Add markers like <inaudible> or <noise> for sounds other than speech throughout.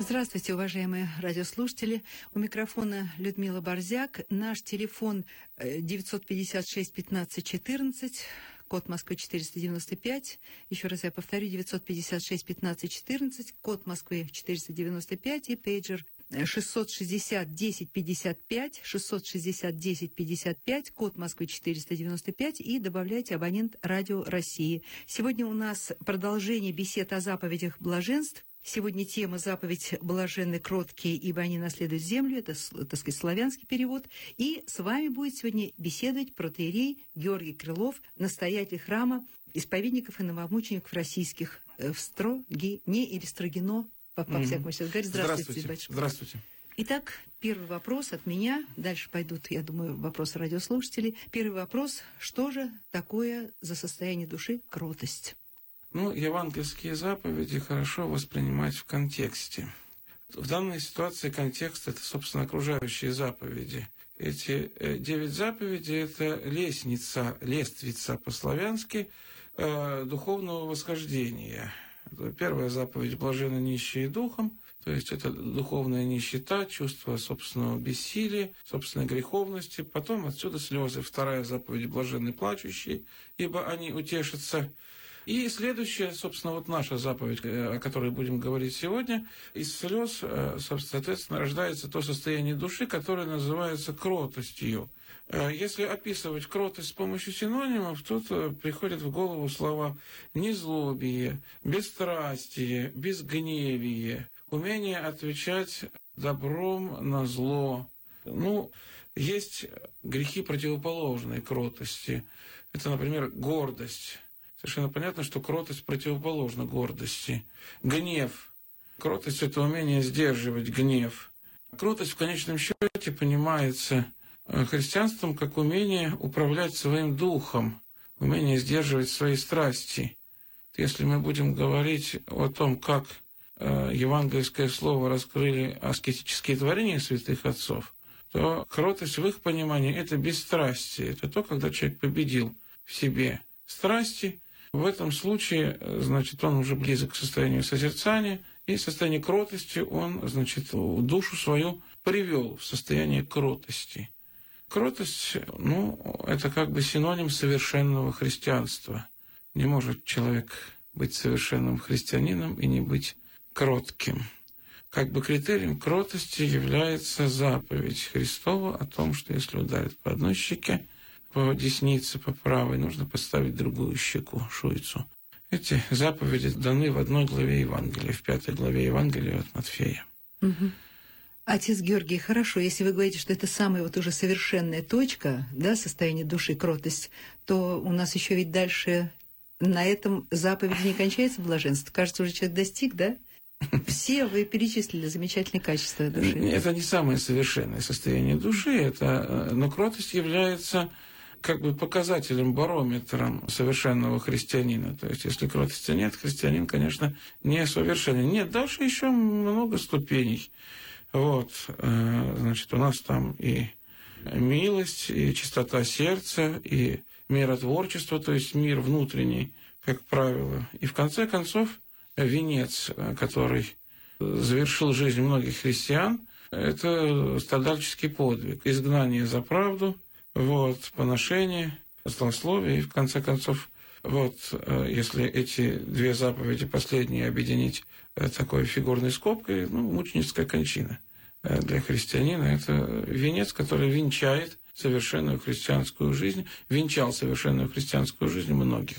Здравствуйте, уважаемые радиослушатели. У микрофона Людмила Борзяк. Наш телефон 956 15 14, код Москвы 495. Еще раз я повторю, 956 15 14, код Москвы 495 и пейджер 660 10 55, 660 10 55, код Москвы 495 и добавляйте абонент Радио России. Сегодня у нас продолжение бесед о заповедях блаженств. Сегодня тема «Заповедь блаженны кроткие, ибо они наследуют землю». Это, так сказать, славянский перевод. И с вами будет сегодня беседовать протеерей Георгий Крылов, настоятель храма исповедников и новомучеников российских э, в Строгине или Строгино, по, по всякому случаю. Здравствуйте. Здравствуйте. Здравствуйте. Итак, первый вопрос от меня. Дальше пойдут, я думаю, вопросы радиослушателей. Первый вопрос. Что же такое за состояние души кротость? Ну, евангельские заповеди хорошо воспринимать в контексте. В данной ситуации контекст – это, собственно, окружающие заповеди. Эти э, девять заповедей – это лестница, лествица по-славянски э, духовного восхождения. Первая заповедь – блаженно нищие духом, то есть это духовная нищета, чувство собственного бессилия, собственной греховности. Потом отсюда слезы. Вторая заповедь – блаженны плачущие, ибо они утешатся. И следующая, собственно, вот наша заповедь, э, о которой будем говорить сегодня, из слез, э, соответственно, рождается то состояние души, которое называется кротостью. Э, если описывать кротость с помощью синонимов, тут приходят в голову слова незлобие, бесстрастие, безгневие, умение отвечать добром на зло. Ну, есть грехи противоположные кротости. Это, например, гордость. Совершенно понятно, что кротость противоположна гордости. Гнев. Кротость – это умение сдерживать гнев. Кротость в конечном счете понимается э, христианством как умение управлять своим духом, умение сдерживать свои страсти. Если мы будем говорить о том, как э, евангельское слово раскрыли аскетические творения святых отцов, то кротость в их понимании – это бесстрастие, это то, когда человек победил в себе страсти в этом случае, значит, он уже близок к состоянию созерцания, и в состоянии кротости он, значит, душу свою привел в состояние кротости. Кротость, ну, это как бы синоним совершенного христианства. Не может человек быть совершенным христианином и не быть кротким. Как бы критерием кротости является заповедь Христова о том, что если ударит по одной щеке, по деснице, по правой, нужно поставить другую щеку, шуйцу. Эти заповеди даны в одной главе Евангелия, в пятой главе Евангелия от Матфея. Угу. Отец Георгий, хорошо, если вы говорите, что это самая вот уже совершенная точка, да, состояние души, кротость, то у нас еще ведь дальше на этом заповеди не кончается блаженство. Кажется, уже человек достиг, да? <laughs> Все вы перечислили замечательные качества души. Это не самое совершенное состояние души, это, э, но кротость является как бы показателем, барометром совершенного христианина. То есть, если кротости нет, христианин, конечно, не совершенен. Нет, дальше еще много ступеней. Вот, э, значит, у нас там и милость, и чистота сердца, и миротворчество, то есть мир внутренний, как правило. И в конце концов, венец, который завершил жизнь многих христиан, это страдальческий подвиг, изгнание за правду, вот, поношение, злословие, и в конце концов, вот, э, если эти две заповеди последние объединить э, такой фигурной скобкой, ну, мученическая кончина э, для христианина. Это венец, который венчает совершенную христианскую жизнь, венчал совершенную христианскую жизнь многих.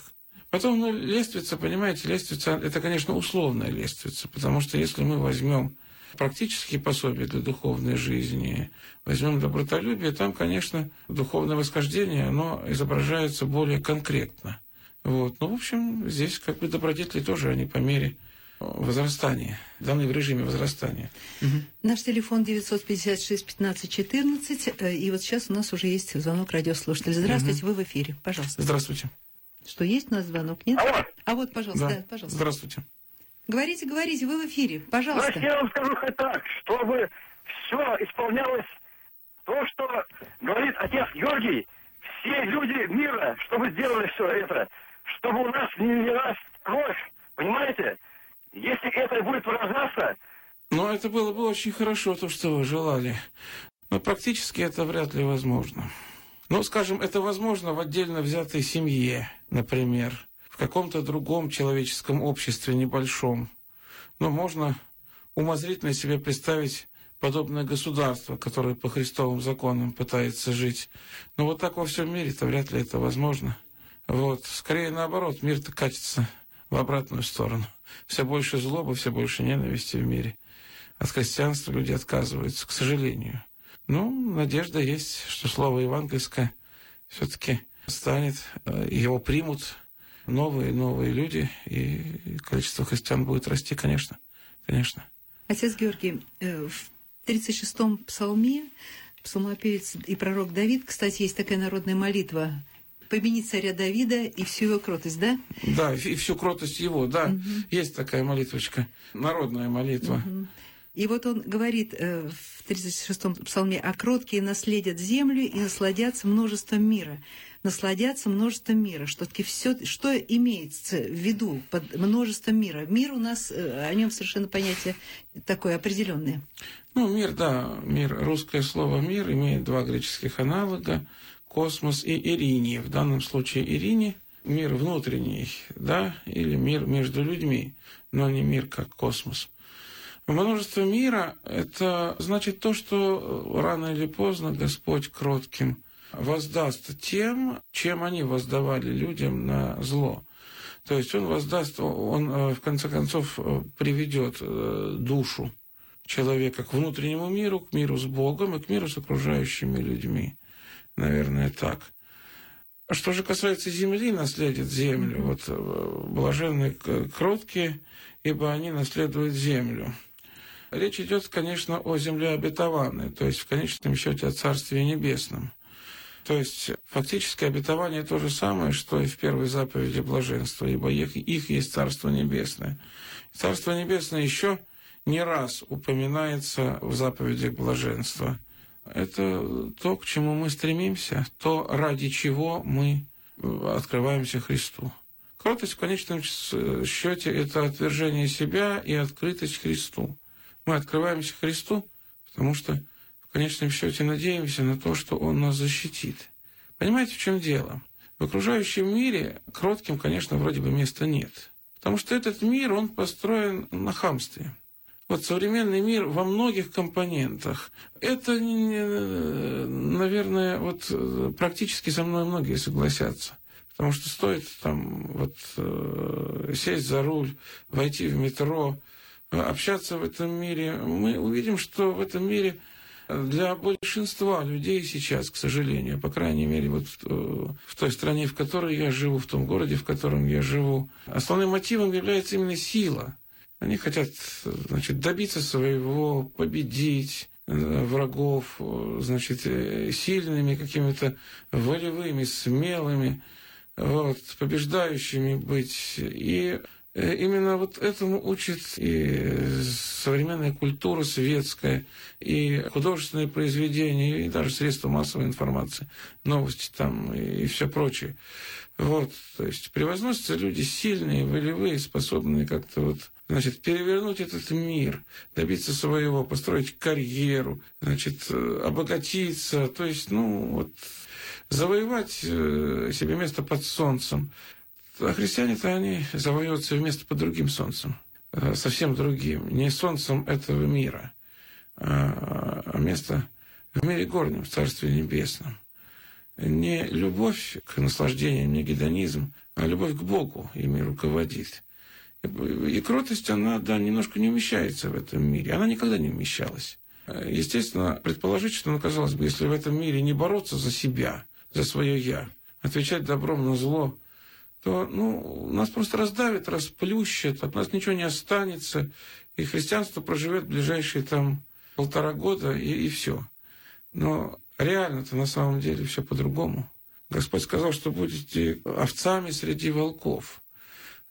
Потом, ну, лествица, понимаете, лествица, это, конечно, условная лествица, потому что если мы возьмем практические пособия для духовной жизни, возьмем добротолюбие, там, конечно, духовное восхождение, оно изображается более конкретно. Вот. Ну, в общем, здесь как бы добродетели тоже, они по мере возрастания, данные в режиме возрастания. Угу. Наш телефон 956 15 14, и вот сейчас у нас уже есть звонок радиослушателя. Здравствуйте, угу. вы в эфире, пожалуйста. Здравствуйте. Что, есть у нас звонок, нет? Алло. А вот, пожалуйста, да. да, пожалуйста. Здравствуйте. Говорите, говорите, вы в эфире, пожалуйста. Значит, я вам скажу хоть так, чтобы все исполнялось то, что говорит отец Георгий, все люди мира, чтобы сделали все это, чтобы у нас не лилась кровь, понимаете? Если это будет выражаться, Но это было бы очень хорошо, то, что вы желали. Но практически это вряд ли возможно. Ну, скажем, это возможно в отдельно взятой семье, например, в каком-то другом человеческом обществе небольшом. Но можно умозрительно себе представить подобное государство, которое по христовым законам пытается жить. Но вот так во всем мире-то вряд ли это возможно. Вот. Скорее наоборот, мир-то катится в обратную сторону. Все больше злобы, все больше ненависти в мире. От христианства люди отказываются, к сожалению. Ну, надежда есть, что слово евангельское все-таки станет, э, его примут новые новые люди, и количество христиан будет расти, конечно, конечно. Отец Георгий, э, в 36-м псалме псалмопевец и пророк Давид, кстати, есть такая народная молитва «Помяни царя Давида и всю его кротость», да? Да, и всю кротость его, да. Угу. Есть такая молитвочка, народная молитва. Угу. И вот он говорит э, в 36-м псалме, «А кроткие наследят землю и насладятся множеством мира». Насладятся множеством мира. Что таки все, что имеется в виду под множеством мира? Мир у нас, э, о нем совершенно понятие такое определенное. Ну, мир, да, мир. Русское слово «мир» имеет два греческих аналога – космос и Ирине. В данном случае Ирине – мир внутренний, да, или мир между людьми, но не мир как космос. Множество мира – это значит то, что рано или поздно Господь кротким воздаст тем, чем они воздавали людям на зло. То есть он воздаст, он э, в конце концов э, приведет э, душу человека к внутреннему миру, к миру с Богом и к миру с окружающими людьми. Наверное, так. Что же касается земли, наследит землю. Вот блаженные кроткие, ибо они наследуют землю. Речь идет, конечно, о земле обетованной, то есть в конечном счете о Царстве Небесном. То есть фактически обетование то же самое, что и в первой заповеди блаженства, ибо их, их есть Царство Небесное. Царство Небесное еще не раз упоминается в заповедях блаженства. Это то, к чему мы стремимся, то, ради чего мы открываемся Христу. Кротость в конечном счете – это отвержение себя и открытость Христу. Мы открываемся Христу, потому что конечном счете надеемся на то, что Он нас защитит. Понимаете, в чем дело? В окружающем мире кротким, конечно, вроде бы места нет. Потому что этот мир, он построен на хамстве. Вот современный мир во многих компонентах. Это, наверное, вот практически со мной многие согласятся. Потому что стоит там вот э, сесть за руль, войти в метро, общаться в этом мире, мы увидим, что в этом мире для большинства людей сейчас, к сожалению, по крайней мере, вот в той стране, в которой я живу, в том городе, в котором я живу, основным мотивом является именно сила. Они хотят значит, добиться своего, победить э, врагов, значит, э, сильными, какими-то волевыми, смелыми, вот, побеждающими быть. И Э, именно вот этому учит и современная культура светская, и художественные произведения, и даже средства массовой информации, новости там и все прочее. Вот, то есть превозносятся люди сильные, волевые, способные как-то вот значит, перевернуть этот мир, добиться своего, построить карьеру, значит, э, обогатиться, то есть, ну, вот, завоевать э, себе место под солнцем. А христиане-то они завоюются вместо под другим солнцем, э, совсем другим, не солнцем этого мира, а, а место в мире горнем, в Царстве Небесном. Не любовь к наслаждениям, не гедонизм, а любовь к Богу ими руководит. И кротость, она, да, немножко не умещается в этом мире. Она никогда не умещалась. Естественно, предположить, что, ну, казалось бы, если в этом мире не бороться за себя, за свое «я», отвечать добром на зло, то ну, нас просто раздавят, расплющат, от нас ничего не останется, и христианство проживет ближайшие там полтора года, и, и все. Но реально-то на самом деле все по-другому. Господь сказал, что будете овцами среди волков.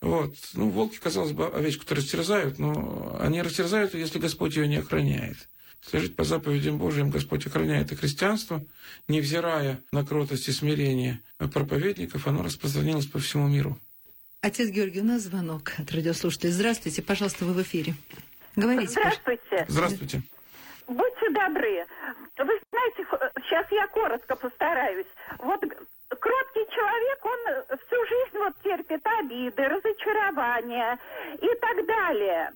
Вот. Ну, волки, казалось бы, овечку-то растерзают, но они растерзают, если Господь ее не охраняет. Служить по заповедям Божьим Господь охраняет и христианство, невзирая на кротость и смирение проповедников, оно распространилось по всему миру. Отец Георгий, у нас звонок от радиослушателя. Здравствуйте, пожалуйста, вы в эфире. Говорите. Здравствуйте. Здравствуйте. Будьте добры. Вы знаете, сейчас я коротко постараюсь. Вот кроткий человек, он всю жизнь вот терпит обиды, разочарования и так далее.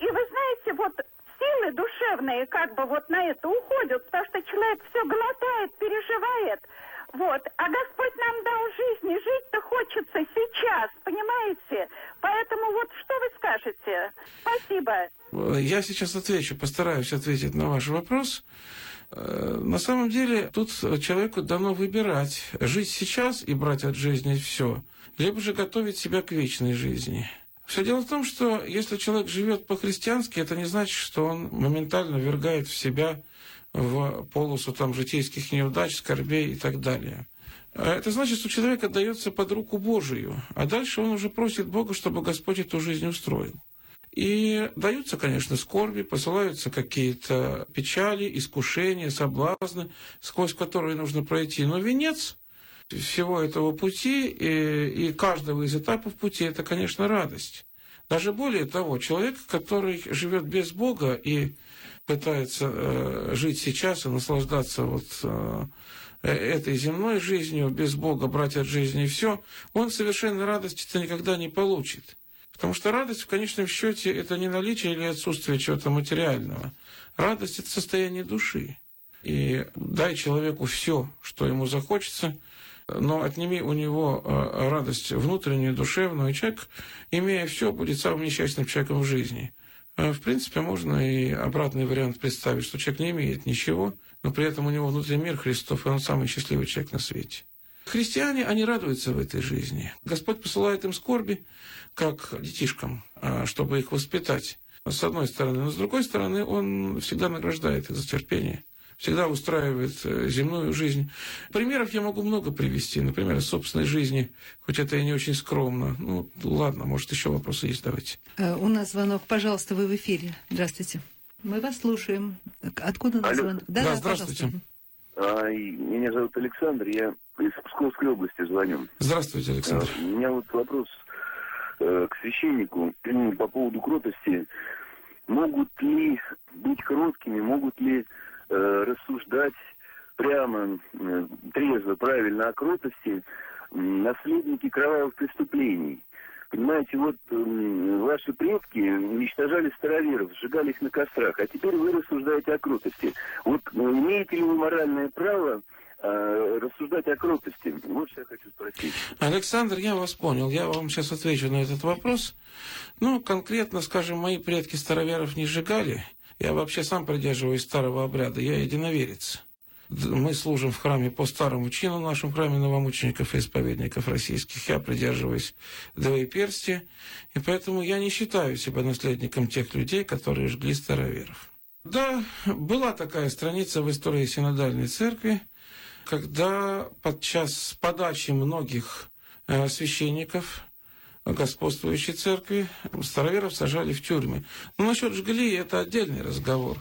И вы знаете, вот силы душевные как бы вот на это уходят, потому что человек все глотает, переживает. Вот. А Господь нам дал жизнь, и жить-то хочется сейчас, понимаете? Поэтому вот что вы скажете? Спасибо. Я сейчас отвечу, постараюсь ответить на ваш вопрос. Э, на самом деле, тут человеку дано выбирать, жить сейчас и брать от жизни все, либо же готовить себя к вечной жизни. Все дело в том, что если человек живет по-христиански, это не значит, что он моментально ввергает в себя в полосу там житейских неудач, скорбей и так далее. А это значит, что человек отдается под руку Божию, а дальше он уже просит Бога, чтобы Господь эту жизнь устроил. И даются, конечно, скорби, посылаются какие-то печали, искушения, соблазны, сквозь которые нужно пройти. Но венец всего этого пути и, и каждого из этапов пути – это, конечно, радость. Даже более того, человек, который живет без Бога и пытается э, жить сейчас и наслаждаться вот э, э, этой земной жизнью, без Бога брать от жизни все, он совершенно радости-то никогда не получит. Потому что радость в конечном счете это не наличие или отсутствие чего-то материального. Радость это состояние души. И дай человеку все, что ему захочется, но отними у него э, радость внутреннюю, душевную, и человек, имея все, будет самым несчастным человеком в жизни. А, в принципе, можно и обратный вариант представить, что человек не имеет ничего, но при этом у него внутренний мир Христов, и он самый счастливый человек на свете. Христиане, они радуются в этой жизни. Господь посылает им скорби, как детишкам, а, чтобы их воспитать, с одной стороны. Но с другой стороны, Он всегда награждает их за терпение всегда устраивает э, земную жизнь. Примеров я могу много привести. Например, из собственной жизни, хоть это и не очень скромно. Ну, ладно, может, еще вопросы есть, давайте. Э, у нас звонок. Пожалуйста, вы в эфире. Здравствуйте. Мы вас слушаем. Откуда у нас звонок? Да, да, здравствуйте. А, меня зовут Александр, я из Псковской области звоню. Здравствуйте, Александр. А, у меня вот вопрос э, к священнику по поводу кротости. Могут ли быть кроткими, могут ли Э, рассуждать прямо, трезво, правильно о кротости наследники кровавых преступлений. Понимаете, вот э, ваши предки уничтожали староверов, сжигали их на кострах, а теперь вы рассуждаете о кротости. Вот э, имеете ли вы моральное право э, рассуждать о кротости? Вот что я хочу спросить. Александр, я вас понял. Я вам сейчас отвечу на этот вопрос. Ну, конкретно, скажем, мои предки староверов не сжигали. Я вообще сам придерживаюсь старого обряда, я единоверец. Мы служим в храме по старому чину, в нашем храме новомучеников и исповедников российских. Я придерживаюсь двоеперстия, и поэтому я не считаю себя наследником тех людей, которые жгли староверов. Да, была такая страница в истории Синодальной церкви, когда подчас подачи многих э, священников господствующей церкви, староверов сажали в тюрьмы. Но насчет жгли это отдельный разговор.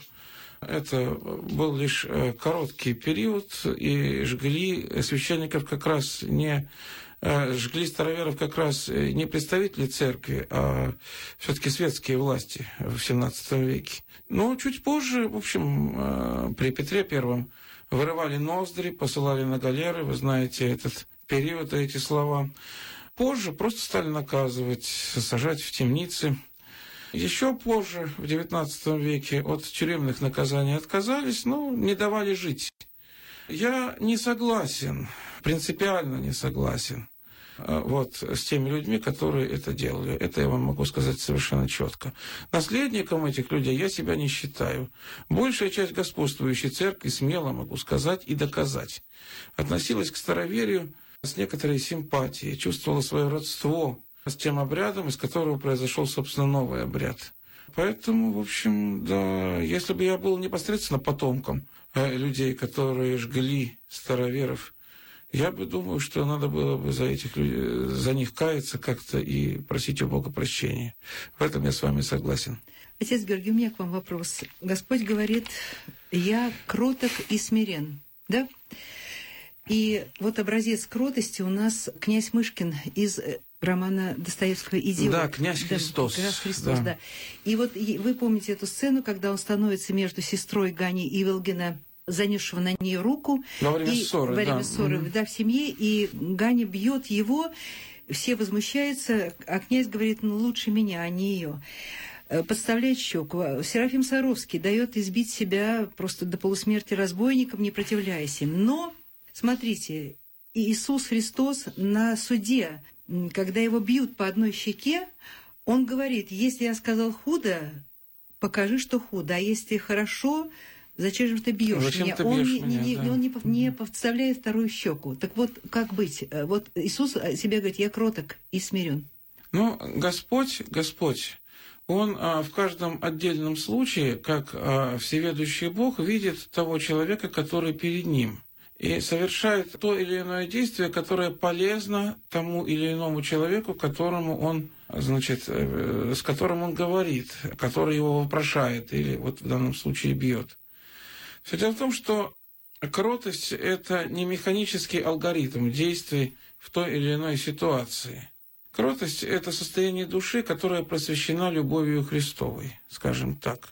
Это был лишь э, короткий период, и жгли священников как раз не э, жгли староверов как раз э, не представители церкви, а все-таки светские власти в XVII веке. Но чуть позже, в общем, при Петре Первом вырывали ноздри, посылали на галеры, вы знаете этот период, эти слова. Позже просто стали наказывать, сажать в темницы. Еще позже, в XIX веке, от тюремных наказаний отказались, но не давали жить. Я не согласен, принципиально не согласен э, вот с теми людьми, которые это делали. Это я вам могу сказать совершенно четко. Наследником этих людей я себя не считаю. Большая часть господствующей церкви, смело могу сказать и доказать, относилась к староверию с некоторой симпатией, чувствовала свое родство с тем обрядом, из которого произошел, собственно, новый обряд. Поэтому, в общем, да, если бы я был непосредственно потомком э, людей, которые жгли староверов, я бы думаю, что надо было бы за этих людей, за них каяться как-то и просить у Бога прощения. В этом я с вами согласен. Отец Георгий, у меня к вам вопрос. Господь говорит, я кроток и смирен, да? И вот образец кротости у нас князь Мышкин из романа Достоевского «Идиот». Да, «Князь Христос». Да, «Князь Христос», да. да. И вот вы помните эту сцену, когда он становится между сестрой Гани Иволгина занесшего на нее руку. Во время и, ссоры, Во время да. ссоры, mm-hmm. да, в семье. И Ганя бьет его, все возмущаются, а князь говорит, ну, лучше меня, а не ее подставляет щеку. Серафим Саровский дает избить себя просто до полусмерти разбойником, не противляясь им. Но, смотрите, Иисус Христос на суде, когда его бьют по одной щеке, он говорит, если я сказал худо, покажи, что худо, а если хорошо, зачем же ты бьешь зачем меня? Ты он бьешь не, меня, не, да. он не, не подставляет вторую щеку. Так вот, как быть? Вот Иисус себе говорит, я кроток и смирен. Ну, Господь, Господь, Он а, в каждом отдельном случае, как а, всеведущий Бог, видит того человека, который перед ним, и совершает то или иное действие, которое полезно тому или иному человеку, которому он, значит, э, с которым он говорит, который его вопрошает или вот в данном случае бьет. Все дело в том, что кротость – это не механический алгоритм действий в той или иной ситуации. Кротость – это состояние души, которая просвещена любовью Христовой, скажем так.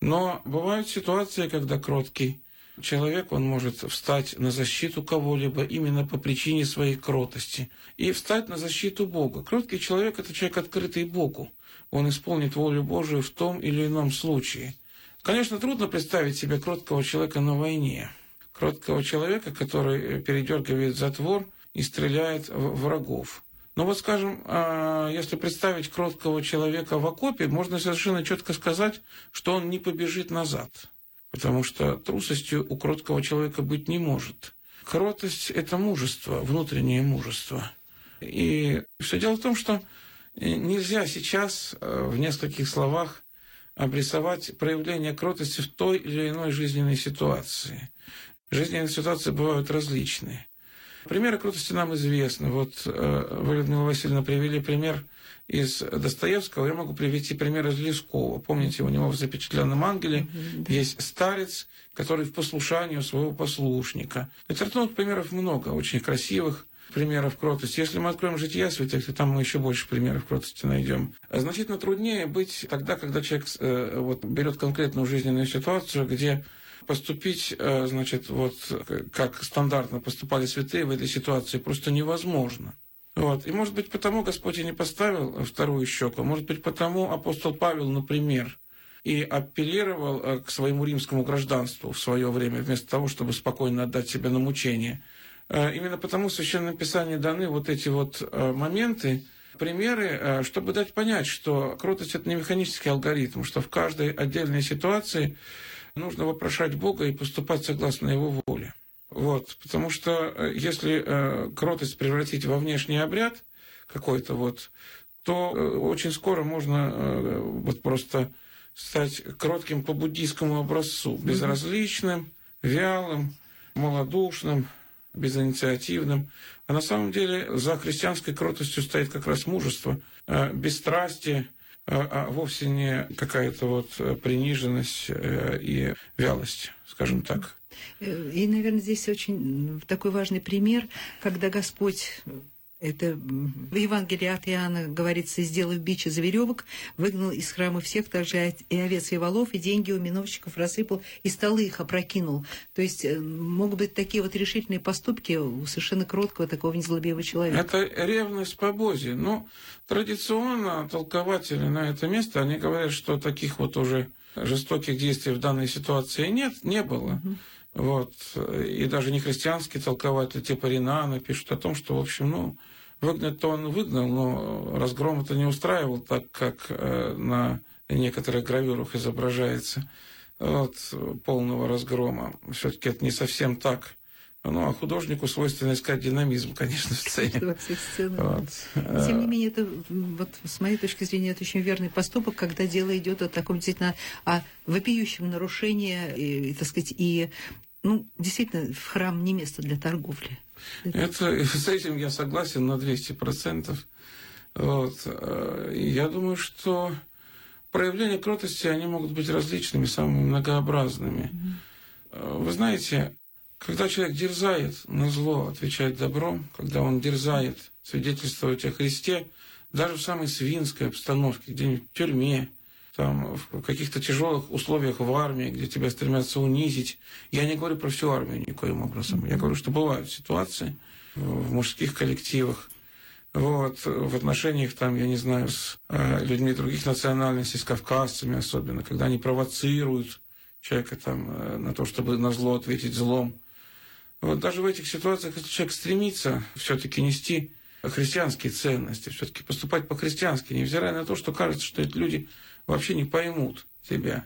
Но бывают ситуации, когда кроткий человек, он может встать на защиту кого-либо именно по причине своей кротости и встать на защиту Бога. Кроткий человек – это человек, открытый Богу. Он исполнит волю Божию в том или ином случае. Конечно, трудно представить себе кроткого человека на войне. Кроткого человека, который передергивает затвор и стреляет в врагов. Но вот, скажем, если представить кроткого человека в окопе, можно совершенно четко сказать, что он не побежит назад. Потому что трусостью у кроткого человека быть не может. Кротость – это мужество, внутреннее мужество. И все дело в том, что нельзя сейчас в нескольких словах обрисовать проявление кротости в той или иной жизненной ситуации. Жизненные ситуации бывают различные. Примеры крутости нам известны. Вот э, вы, Людмила Васильевна, привели пример из Достоевского. Я могу привести пример из Лескова. Помните, у него в «Запечатленном ангеле» да. есть старец, который в послушании у своего послушника. Литературных примеров много, очень красивых примеров кротости. Если мы откроем жития святых, то там мы еще больше примеров кротости найдем. Значительно труднее быть тогда, когда человек э, вот, берет конкретную жизненную ситуацию, где поступить, значит, вот как стандартно поступали святые в этой ситуации, просто невозможно. Вот. И, может быть, потому Господь и не поставил вторую щеку, может быть, потому апостол Павел, например, и апеллировал к своему римскому гражданству в свое время, вместо того, чтобы спокойно отдать себя на мучение. Именно потому в Священном Писании даны вот эти вот моменты, примеры, чтобы дать понять, что кротость – это не механический алгоритм, что в каждой отдельной ситуации нужно вопрошать Бога и поступать согласно Его воле. Вот, потому что если э, кротость превратить во внешний обряд какой-то вот, то э, очень скоро можно э, вот просто стать кротким по буддийскому образцу, безразличным, вялым, малодушным, безинициативным. А на самом деле за христианской кротостью стоит как раз мужество, э, бесстрастие, а вовсе не какая-то вот приниженность и вялость, скажем так. И, наверное, здесь очень такой важный пример, когда Господь это в Евангелии от Иоанна говорится, сделав бич из веревок, выгнал из храма всех, также и овец, и волов, и деньги у миновщиков рассыпал, и столы их опрокинул. То есть могут быть такие вот решительные поступки у совершенно кроткого, такого незлобивого человека. Это ревность по Бозе. Но традиционно толкователи на это место, они говорят, что таких вот уже жестоких действий в данной ситуации нет, не было. Угу. Вот. И даже не христианские толкователи типа Ринана пишут о том, что, в общем, ну, выгнать-то он выгнал, но разгром это не устраивал так, как э, на некоторых гравюрах изображается. Вот, полного разгрома. Все-таки это не совсем так. Ну, а художнику свойственно искать динамизм, конечно, в сцене. Вот. Тем не менее, это, вот, с моей точки зрения, это очень верный поступок, когда дело идет о таком действительно о вопиющем нарушении, и, так сказать, и ну, действительно, в храм не место для торговли. Это, <laughs> с этим я согласен на 200%. Вот. И я думаю, что проявления кротости, они могут быть различными, самыми многообразными. Mm-hmm. Вы знаете, Когда человек дерзает на зло отвечать добром, когда он дерзает свидетельствовать о Христе, даже в самой свинской обстановке, где-нибудь в тюрьме, там, в каких-то тяжелых условиях в армии, где тебя стремятся унизить. Я не говорю про всю армию никоим образом. Я говорю, что бывают ситуации в мужских коллективах, вот, в отношениях, там, я не знаю, с э, людьми других национальностей, с кавказцами особенно, когда они провоцируют человека там, э, на то, чтобы на зло ответить злом. Вот даже в этих ситуациях, если человек стремится все-таки нести христианские ценности, все-таки поступать по-христиански, невзирая на то, что кажется, что эти люди вообще не поймут тебя.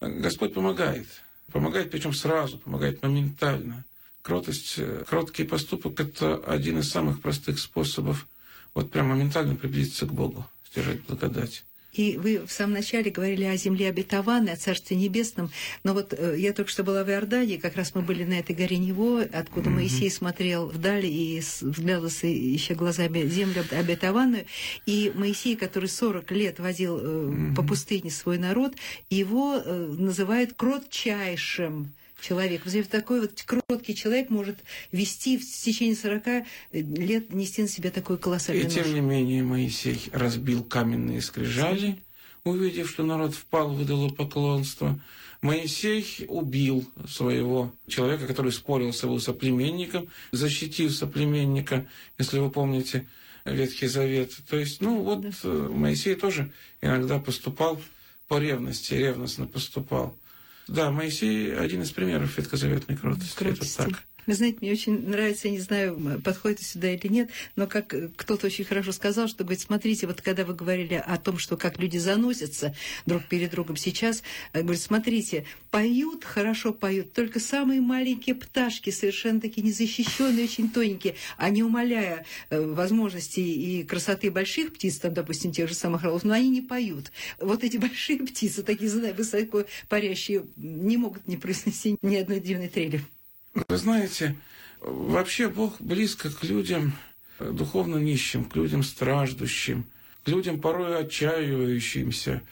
Господь помогает. Помогает, причем сразу, помогает моментально. Кротость, э, кроткий поступок – это один из самых простых способов вот прям моментально приблизиться к Богу, стяжать благодать. И вы в самом начале говорили о земле обетованной, о Царстве Небесном. Но вот э, я только что была в Иордании, как раз мы были на этой горе Него, откуда mm-hmm. Моисей смотрел вдали и взглядывался еще глазами землю обетованную. И Моисей, который 40 лет водил mm-hmm. по пустыне свой народ, его э, называют кротчайшим человек. Вот такой вот кроткий человек может вести в течение 40 лет, нести на себе такой колоссальный И тем не менее Моисей разбил каменные скрижали, увидев, что народ впал в идолопоклонство. Моисей убил своего человека, который спорил с его соплеменником, защитил соплеменника, если вы помните Ветхий Завет. То есть, ну вот да. Э, Моисей тоже иногда поступал по ревности, ревностно поступал. Да, Моисей один из примеров ветхозаветной кротости. кротости. Это так. Вы знаете, мне очень нравится, я не знаю, подходит сюда или нет, но как кто-то очень хорошо сказал, что, говорит, смотрите, вот когда вы говорили о том, что как люди заносятся друг перед другом сейчас, э, говорит, смотрите, поют, хорошо поют, только самые маленькие пташки, совершенно такие незащищенные, очень тоненькие, а не умаляя э, возможностей и красоты больших птиц, там, допустим, тех же самых орлов, но они не поют. Вот эти большие птицы, такие, знаю, высоко парящие, не могут не произнести ни одной дивной трели. Вы знаете, вообще Бог близко к людям духовно нищим, к людям страждущим, к людям порой отчаивающимся,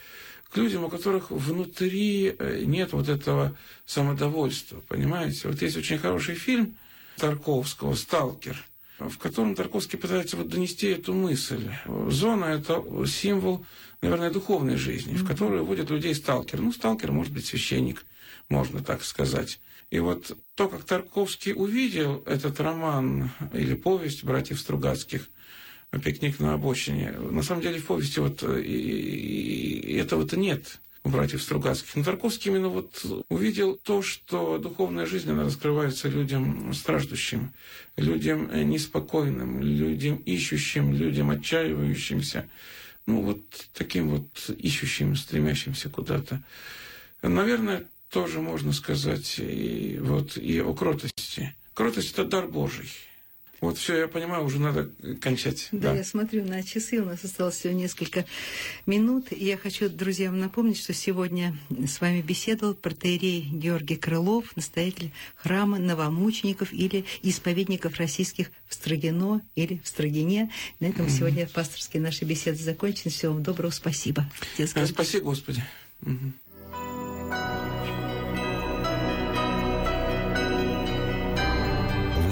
к людям, у которых внутри э, нет вот этого самодовольства, понимаете? Вот есть очень хороший фильм Тарковского «Сталкер», в котором Тарковский пытается вот донести эту мысль. Зона – это символ, наверное, духовной жизни, в которую вводят людей сталкер. Ну, сталкер может быть священник, можно так сказать. И вот то, как Тарковский увидел этот роман или повесть братьев Стругацких «Пикник на обочине», на самом деле в повести вот этого-то нет у братьев Стругацких. Но Тарковский именно вот увидел то, что духовная жизнь, она раскрывается людям страждущим, людям неспокойным, людям ищущим, людям отчаивающимся, ну вот таким вот ищущим, стремящимся куда-то. Наверное, тоже можно сказать и, вот, и о кротости. Кротость – это дар Божий. Вот все, я понимаю, уже надо кончать. Да, да, я смотрю на часы, у нас осталось всего несколько минут. И я хочу друзьям напомнить, что сегодня с вами беседовал протеерей Георгий Крылов, настоятель храма новомучеников или исповедников российских в Строгино или в Строгине. На этом mm-hmm. сегодня пасторские наши беседы закончены. Всего вам доброго, спасибо. Спасибо, Господи. Mm-hmm.